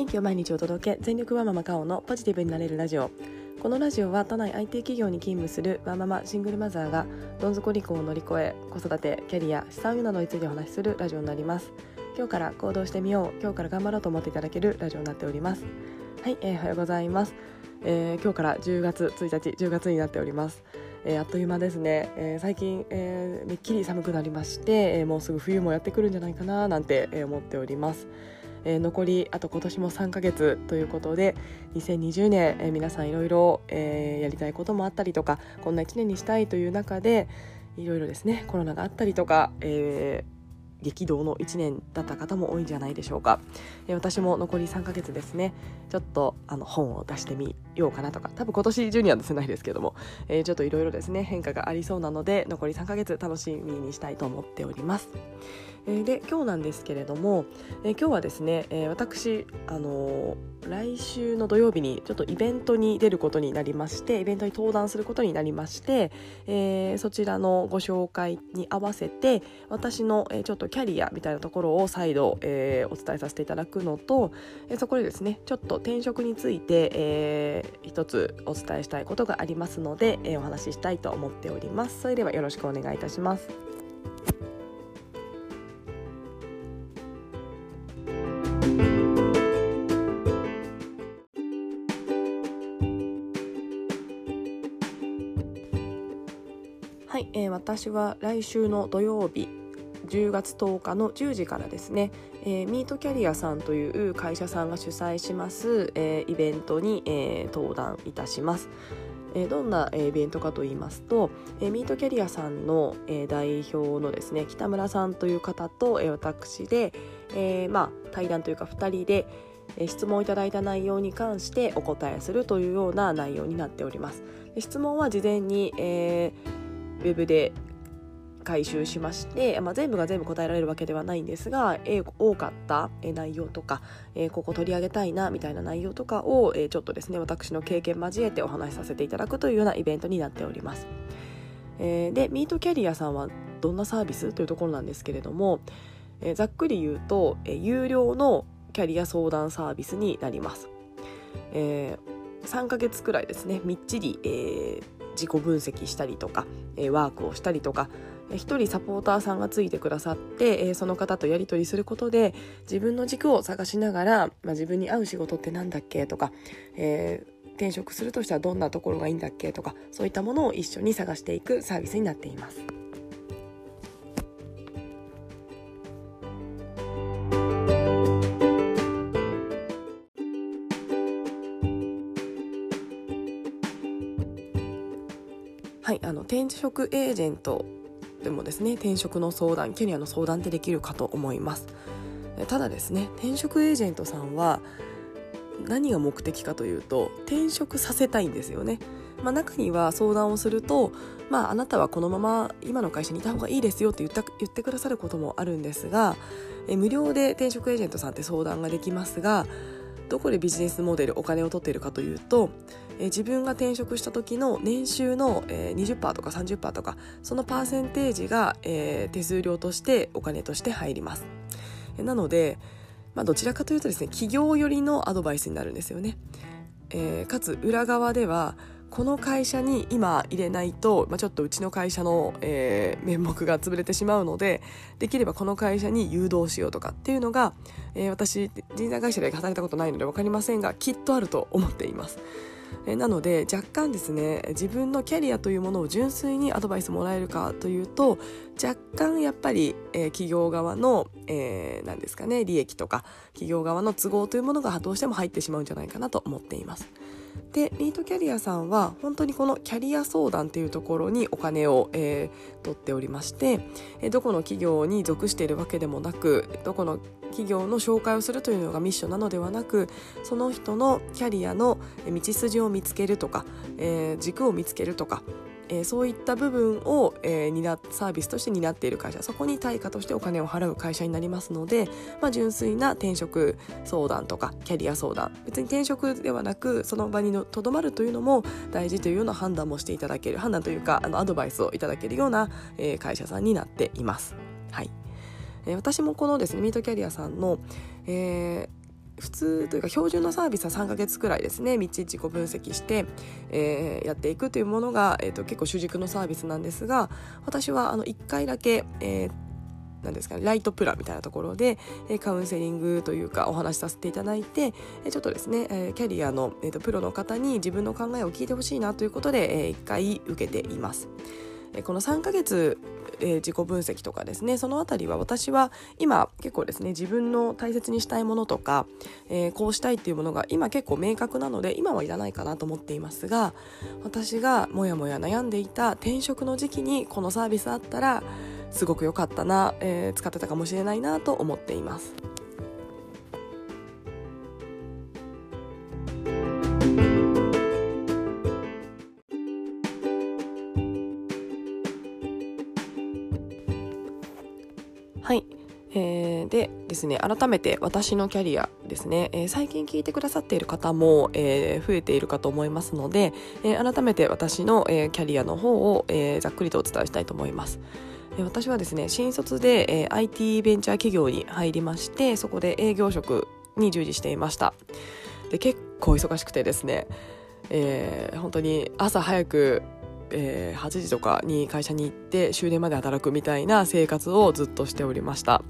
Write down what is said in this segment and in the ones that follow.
元気を毎日お届け全力ワーママカオのポジティブになれるラジオ。このラジオは都内 IT 企業に勤務するワーママシングルマザーがどん底離婚を乗り越え子育てキャリア資産運などについてお話しするラジオになります。今日から行動してみよう。今日から頑張ろうと思っていただけるラジオになっております。はい、えー、おはようございます、えー、今日から10月1日10月になっております。えー、あっという間ですね、えー、最近、えー、めっきり寒くなりまして、えもうすぐ冬もやってくるんじゃないかななんて、え思っております、え残りあと今年も3ヶ月ということで2020年、え皆さんいろいろ、やりたいこともあったりとかこんな1年にしたいという中でいろいろですねコロナがあったりとか、えー激動の1年だった方も多いんじゃないでしょうか、え私も残り3ヶ月ですね。ちょっとあの本を出してみようかなとか。多分今年中には出せないですけども、えー、ちょっといろいろですね変化がありそうなので残り3ヶ月楽しみにしたいと思っております、えー、で今日なんですけれども、えー、今日はですね、え私あの来週の土曜日にちょっとイベントに出ることになりましてイベントに登壇することになりまして、えそちらのご紹介に合わせて私の、えちょっとキャリアみたいなところを再度、えー、お伝えさせていただくのと、え、そこでですねちょっと転職について、えー、一つお伝えしたいことがありますので、え、お話ししたいと思っております。それではよろしくお願いいたします。えー、私は来週の土曜日10月10日の10時からですね、えー、ミートキャリアさんという会社さんが主催します、えー、イベントに、えー、登壇いたします。どんな、イベントかと言いますと、ミートキャリアさんの、代表のですね北村さんという方と、私で、まあ、対談というか2人で、質問いただいた内容に関してお答えするというような内容になっております。質問は事前に、えー、ウェブで回収しまして、まあ、全部が全部答えられるわけではないんですが、えー、多かった内容とか、えー、ここ取り上げたいなみたいな内容とかを、えー、ちょっとですね私の経験交えてお話しさせていただくというようなイベントになっております。えー、でミートキャリアさんはどんなサービスというところなんですけれども、えー、ざっくり言うと、えー、有料のキャリア相談サービスになります。えー、3ヶ月くらいですねみっちり、えー、自己分析したりとか、え、ワークをしたりとか一人サポーターさんがついてくださって、その方とやり取りすることで自分の軸を探しながら、まあ、自分に合う仕事って何だっけとか、えー、転職するとしたらどんなところがいいんだっけとかそういったものを一緒に探していくサービスになっています。はい、あの転職エージェントでもですね転職の相談キャリアの相談ってできるかと思います。ただですね転職エージェントさんは何が目的かというと転職させたいんですよね。まあ、中には相談をすると、まあ、あなたはこのまま今の会社にいた方がいいですよって言った言ってくださることもあるんですがえ無料で転職エージェントさんって相談ができますがどこでビジネスモデルお金を取っているかというと、え自分が転職した時の年収の、えー、20%とか30%とかそのパーセンテージが、えー、手数料としてお金として入ります。えなので、まあ、どちらかというとですね企業寄りのアドバイスになるんですよね。えー、かつ裏側ではこの会社に今入れないと、まあ、ちょっとうちの会社の、えー、面目が潰れてしまうのでできればこの会社に誘導しようとかっていうのが、えー、私人材会社で働いたことないので分かりませんがきっとあると思っています。えなので若干ですね自分のキャリアというものを純粋にアドバイスもらえるかというと若干やっぱり、えー、企業側の、えー、何ですかね利益とか企業側の都合というものがどうしても入ってしまうんじゃないかなと思っています。でミートキャリアさんは本当にこのキャリア相談っていうところにお金を、えー、取っておりまして、えどこの企業に属しているわけでもなくどこの企業の紹介をするというのがミッションなのではなくその人のキャリアの道筋を見つけるとか、えー、軸を見つけるとかえー、そういった部分を、えー、担サービスとして担っている会社そこに対価としてお金を払う会社になりますので、まあ、純粋な転職相談とかキャリア相談別に転職ではなくその場にとどまるというのも大事というような判断もしていただける判断というかあのアドバイスをいただけるような、えー、会社さんになっています。はいえー、私もこのですねミートキャリアさんの、えー普通というか標準のサービスは3ヶ月くらいですねみち自己分析して、えー、やっていくというものが、えーと、結構主軸のサービスなんですが私はあの1回だけ、えーなんですかね、ライトプランみたいなところで、カウンセリングというかお話しさせていただいて、ちょっとですね、キャリアの、えーと、プロの方に自分の考えを聞いてほしいなということで、え1回受けています。この3ヶ月、自己分析とかですねその辺りは私は今結構ですね自分の大切にしたいものとか、えー、こうしたいっていうものが今結構明確なので今はいらないかなと思っていますが私がもやもや悩んでいた転職の時期にこのサービスあったらすごく良かったな、えー、使ってたかもしれないなと思っています。ですね改めて私のキャリアですね、えー、最近聞いてくださっている方も、えー、増えているかと思いますので、えー、改めて私の、えー、キャリアの方を、えー、ざっくりとお伝えしたいと思います。私はですね新卒で、えー、IT ベンチャー企業に入りましてそこで営業職に従事していましたで結構忙しくてですね、えー、本当に朝早くえー、8時とかに会社に行って終電まで働くみたいな生活をずっとしておりました。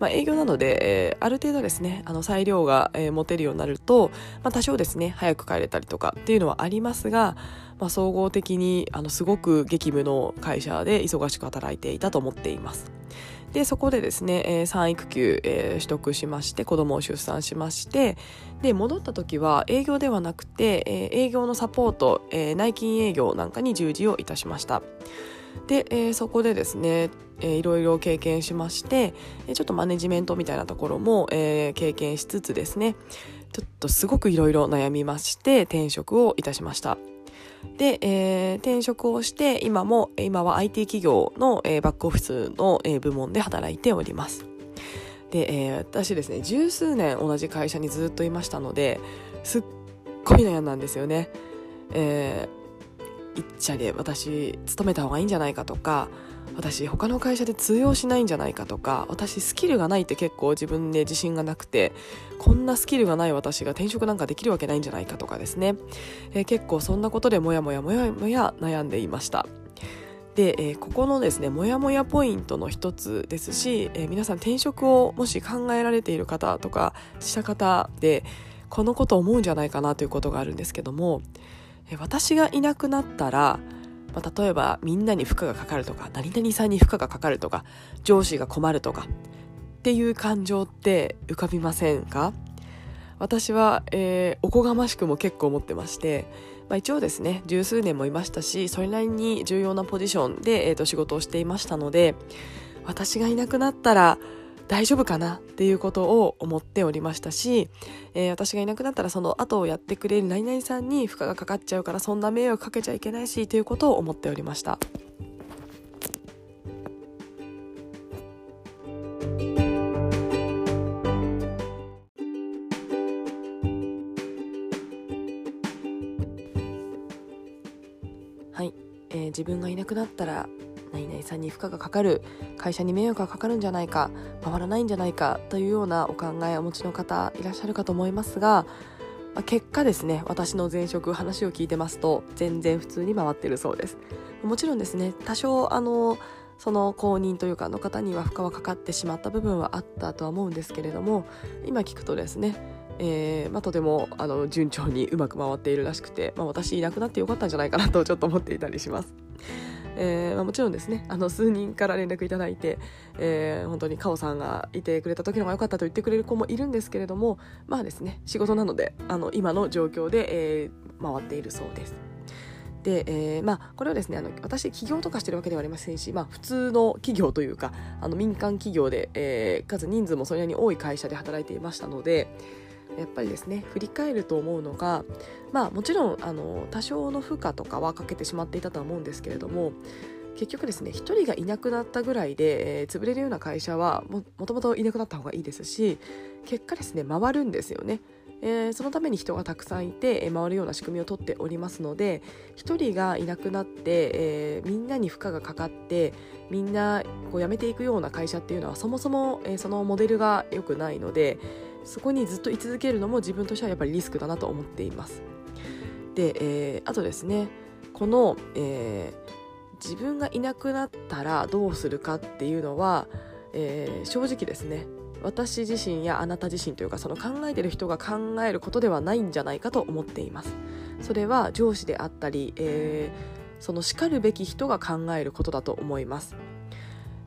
まあ、営業なので、えー、ある程度ですね、あの裁量が、えー、持てるようになると、まあ、多少ですね、早く帰れたりとかっていうのはありますが、まあ、総合的にあのすごく激務の会社で忙しく働いていたと思っています。でそこでですね、えー、産育休、えー、取得しまして子供を出産しましてで戻った時は営業ではなくて、えー、営業のサポート、えー、内勤営業なんかに従事をいたしましたで、えー、そこでですね、えー、いろいろ経験しましてちょっとマネジメントみたいなところも、えー、経験しつつですねちょっとすごくいろいろ悩みまして転職をいたしました。で、えー、転職をして今も今は IT 企業の、えー、バックオフィスの、えー、部門で働いております。で、えー、私ですね十数年同じ会社にずっといましたのですっごい悩んだんですよね、えー、一社で私勤めた方がいいんじゃないかとか私他の会社で通用しないんじゃないかとか私スキルがないって結構自分で自信がなくてこんなスキルがない私が転職なんかできるわけないんじゃないかとかですね、えー、結構そんなことでモヤモヤモヤモヤ悩んでいました。で、えー、ここのですねモヤモヤポイントの一つですし、えー、皆さん転職をもし考えられている方とかした方でこのこと思うんじゃないかなということがあるんですけども、私がいなくなったらまあ、例えばみんなに負荷がかかるとか何々さんに負荷がかかるとか上司が困るとかっていう感情って浮かびませんか？私は、えー、おこがましくも結構思ってまして、まあ、一応ですね十数年もいましたしそれなりに重要なポジションで、えー、と仕事をしていましたので私がいなくなったら大丈夫かなっていうことを思っておりましたし、えー、私がいなくなったらその後をやってくれる何々さんに負荷がかかっちゃうからそんな迷惑かけちゃいけないしということを思っておりました。はい、えー、自分がいなくなったら何々さんに負荷がかかる会社に迷惑がかかるんじゃないか回らないんじゃないかというようなお考えをお持ちの方いらっしゃるかと思いますが、まあ、結果ですね私の前職話を聞いてますと全然普通に回ってるそうですもちろんですね多少あのその後任というかの方には負荷はかかってしまった部分はあったとは思うんですけれども今聞くとですねえーまあ、とてもあの順調にうまく回っているらしくて、まあ、私いなくなってよかったんじゃないかなとちょっと思っていたりします。えーまあ、もちろんですねあの数人から連絡いただいて、えー、本当にカオさんがいてくれた時の方が良かったと言ってくれる子もいるんですけれどもまあですね仕事なのであの今の状況で、えー、回っているそうです。で、えー、まあ、これはですねあの私起業とかしてるわけではありませんし、まあ、普通の企業というかあの民間企業で、えー、かつ人数もそれなりに多い会社で働いていましたのでやっぱりですね振り返ると思うのがまあもちろんあの多少の負荷とかはかけてしまっていたとは思うんですけれども結局ですね1人がいなくなったぐらいで、えー、潰れるような会社はもともといなくなった方がいいですし結果ですね回るんですよね。えー、そのために人がたくさんいて、えー、回るような仕組みをとっておりますので1人がいなくなって、えー、みんなに負荷がかかってみんなこう辞めていくような会社っていうのはそもそも、え、そのモデルが良くないのでそこにずっと居続けるのも自分としてはやっぱりリスクだなと思っています。で、えー、あとですねこの、えー、自分がいなくなったらどうするかっていうのは、えー、正直ですね私自身やあなた自身というかその考えてる人が考えることではないんじゃないかと思っています。それは上司であったり、えー、そのしかるべき人が考えることだと思います。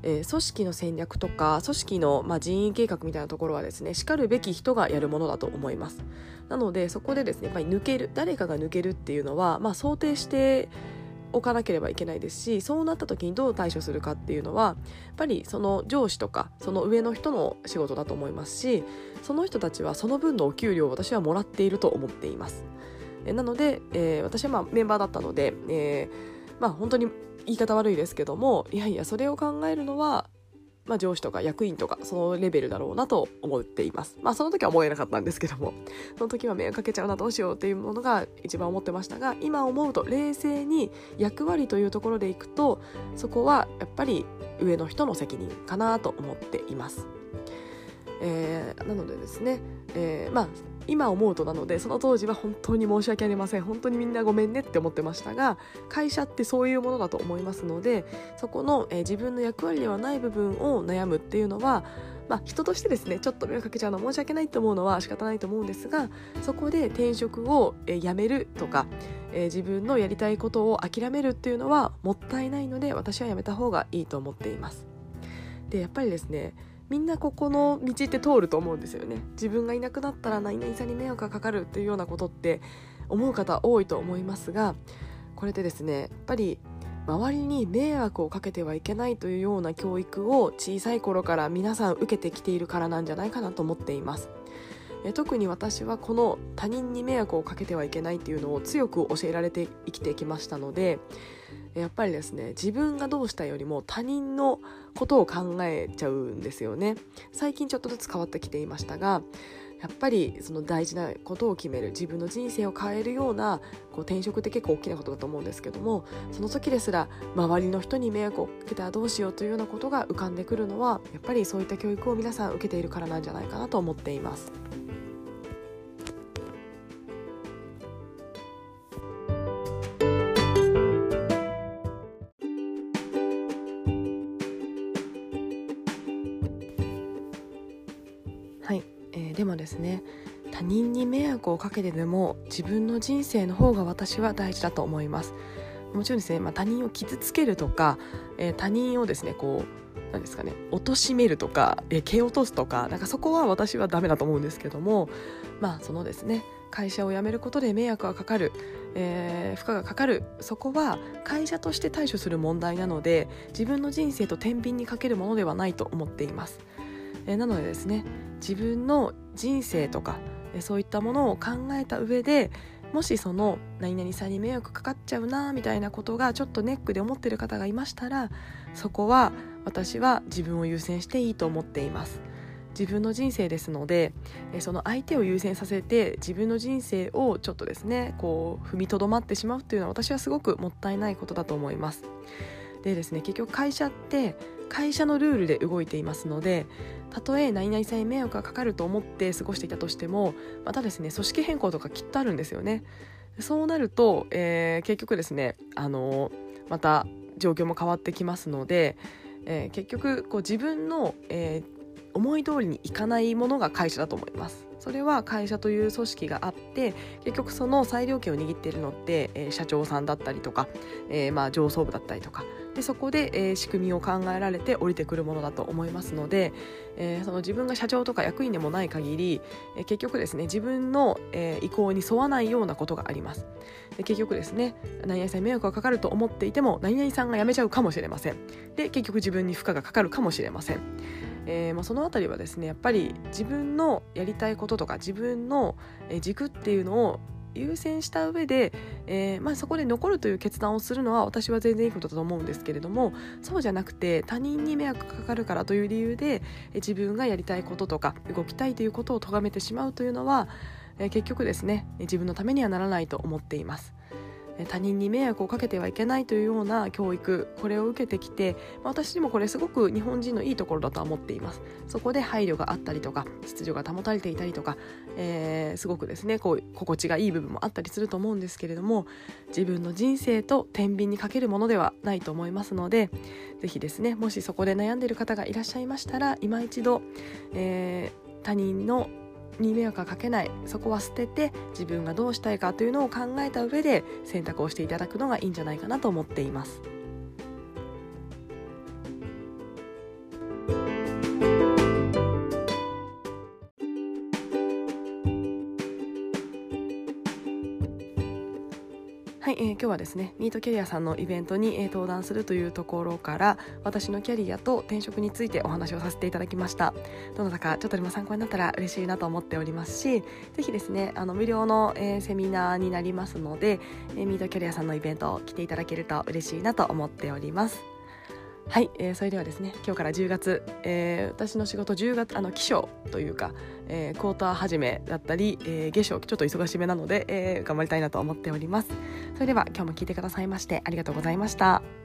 えー、組織の戦略とか組織の、まあ、人員計画みたいなところはですねしかるべき人がやるものだと思います。なのでそこでですねやっぱり抜ける誰かが抜けるっていうのは、まあ、想定しておかなければいけないですしそうなった時にどう対処するかっていうのはやっぱりその上司とかその上の人の仕事だと思いますしその人たちはその分のお給料を私はもらっていると思っています。なので、えー、私はまあメンバーだったので、えー、まあ本当に言い方悪いですけどもいやいやそれを考えるのはまあ、上司とか役員とかそのレベルだろうなと思っています。まあその時は思えなかったんですけどもその時は迷惑かけちゃうなどうしようっていうものが一番思ってましたが今思うと冷静に役割というところでいくとそこはやっぱり上の人の責任かなと思っています。えー、なのでですね、えー、まあ今思うとなのでその当時は本当に申し訳ありません本当にみんなごめんねって思ってましたが会社ってそういうものだと思いますのでそこの、えー、自分の役割ではない部分を悩むっていうのはまあ、人としてですねちょっと迷惑かけちゃうの申し訳ないと思うのは仕方ないと思うんですがそこで転職を、え、やめるとか、えー、自分のやりたいことを諦めるっていうのはもったいないので私はやめた方がいいと思っています。でやっぱりですねみんなここの道って通ると思うんですよね。自分がいなくなったら何々さんに迷惑がかかるっていうようなことって思う方多いと思いますがこれでですねやっぱり周りに迷惑をかけてはいけないというような教育を小さい頃から皆さん受けてきているからなんじゃないかなと思っています。特に私はこの他人に迷惑をかけてはいけないっていうのを強く教えられて生きてきましたのでやっぱりですね自分がどうしたよりも他人のことを考えちゃうんですよね最近ちょっとずつ変わってきていましたがやっぱりその大事なことを決める自分の人生を変えるようなこう転職って結構大きなことだと思うんですけどもその時ですら周りの人に迷惑をかけたらどうしようというようなことが浮かんでくるのはやっぱりそういった教育を皆さん受けているからなんじゃないかなと思っています。はい、えーでもですね他人に迷惑をかけてでも自分の人生の方が私は大事だと思いますもちろんですね、まあ、他人を傷つけるとか、えー、他人をですねこうなんですかね貶めるとか、えー、蹴落とすとかなんかそこは私はダメだと思うんですけどもまあそのですね会社を辞めることで迷惑がかかる、えー、負荷がかかるそこは会社として対処する問題なので自分の人生と天秤にかけるものではないと思っています。えー、なのでですね自分の人生とかえそういったものを考えた上でもしその何々さんに迷惑かかっちゃうなみたいなことがちょっとネックで思ってる方がいましたらそこは私は自分を優先していいと思っています。自分の人生ですのでその相手を優先させて自分の人生をちょっとですねこう踏みとどまってしまうっていうのは私はすごくもったいないことだと思います。でですね結局会社って会社のルールで動いていますのでたとえ何々さんに迷惑がかかると思って過ごしていたとしてもまたですね組織変更とかきっとあるんですよね。そうなると、えー、結局ですねあのまた状況も変わってきますので、えー、結局こう自分の、えー、思い通りにいかないものが会社だと思います。それは会社という組織があって結局その裁量権を握っているのって、えー、社長さんだったりとか、えー、まあ上層部だったりとかでそこで、えー、仕組みを考えられて降りてくるものだと思いますので、えー、その自分が社長とか役員でもない限り、えー、結局ですね自分の、えー、意向に沿わないようなことがあります。で結局ですね何々さんに迷惑がかかると思っていても何々さんが辞めちゃうかもしれません。で結局自分に負荷がかかるかもしれません。えーまあ、その辺りはですねやっぱり自分のやりたいこととか自分の軸っていうのを優先した上で、えーまあ、そこで残るという決断をするのは私は全然いいことだと思うんですけれどもそうじゃなくて他人に迷惑かかるからという理由で、え自分がやりたいこととか動きたいということを咎めてしまうというのは、えー、結局ですね自分のためにはならないと思っています。他人に迷惑をかけてはいけないというような教育これを受けてきて私にもこれすごく日本人のいいところだとは思っています。そこで配慮があったりとか秩序が保たれていたりとか、えー、すごくですねこう心地がいい部分もあったりすると思うんですけれども自分の人生と天秤にかけるものではないと思いますので是非ですねもしそこで悩んでいる方がいらっしゃいましたら今一度、えー、他人のに迷惑はかけないそこは捨てて自分がどうしたいかというのを考えた上で選択をしていただくのがいいんじゃないかなと思っています。は、ですねミートキャリアさんのイベントに、え、登壇するというところから私のキャリアと転職についてお話をさせていただきました。どなたかちょっとでも参考になったら嬉しいなと思っておりますし是非ですねあの無料の、え、セミナーになりますので、えー、ニートキャリアさんのイベントを来ていただけると嬉しいなと思っております。はい、えー、それではですね今日から10月、えー、私の仕事10月あの気象というか、えー、クォーター始めだったり、えー、下象ちょっと忙しめなので、えー、頑張りたいなと思っております。それでは今日も聞いてくださいましてありがとうございました。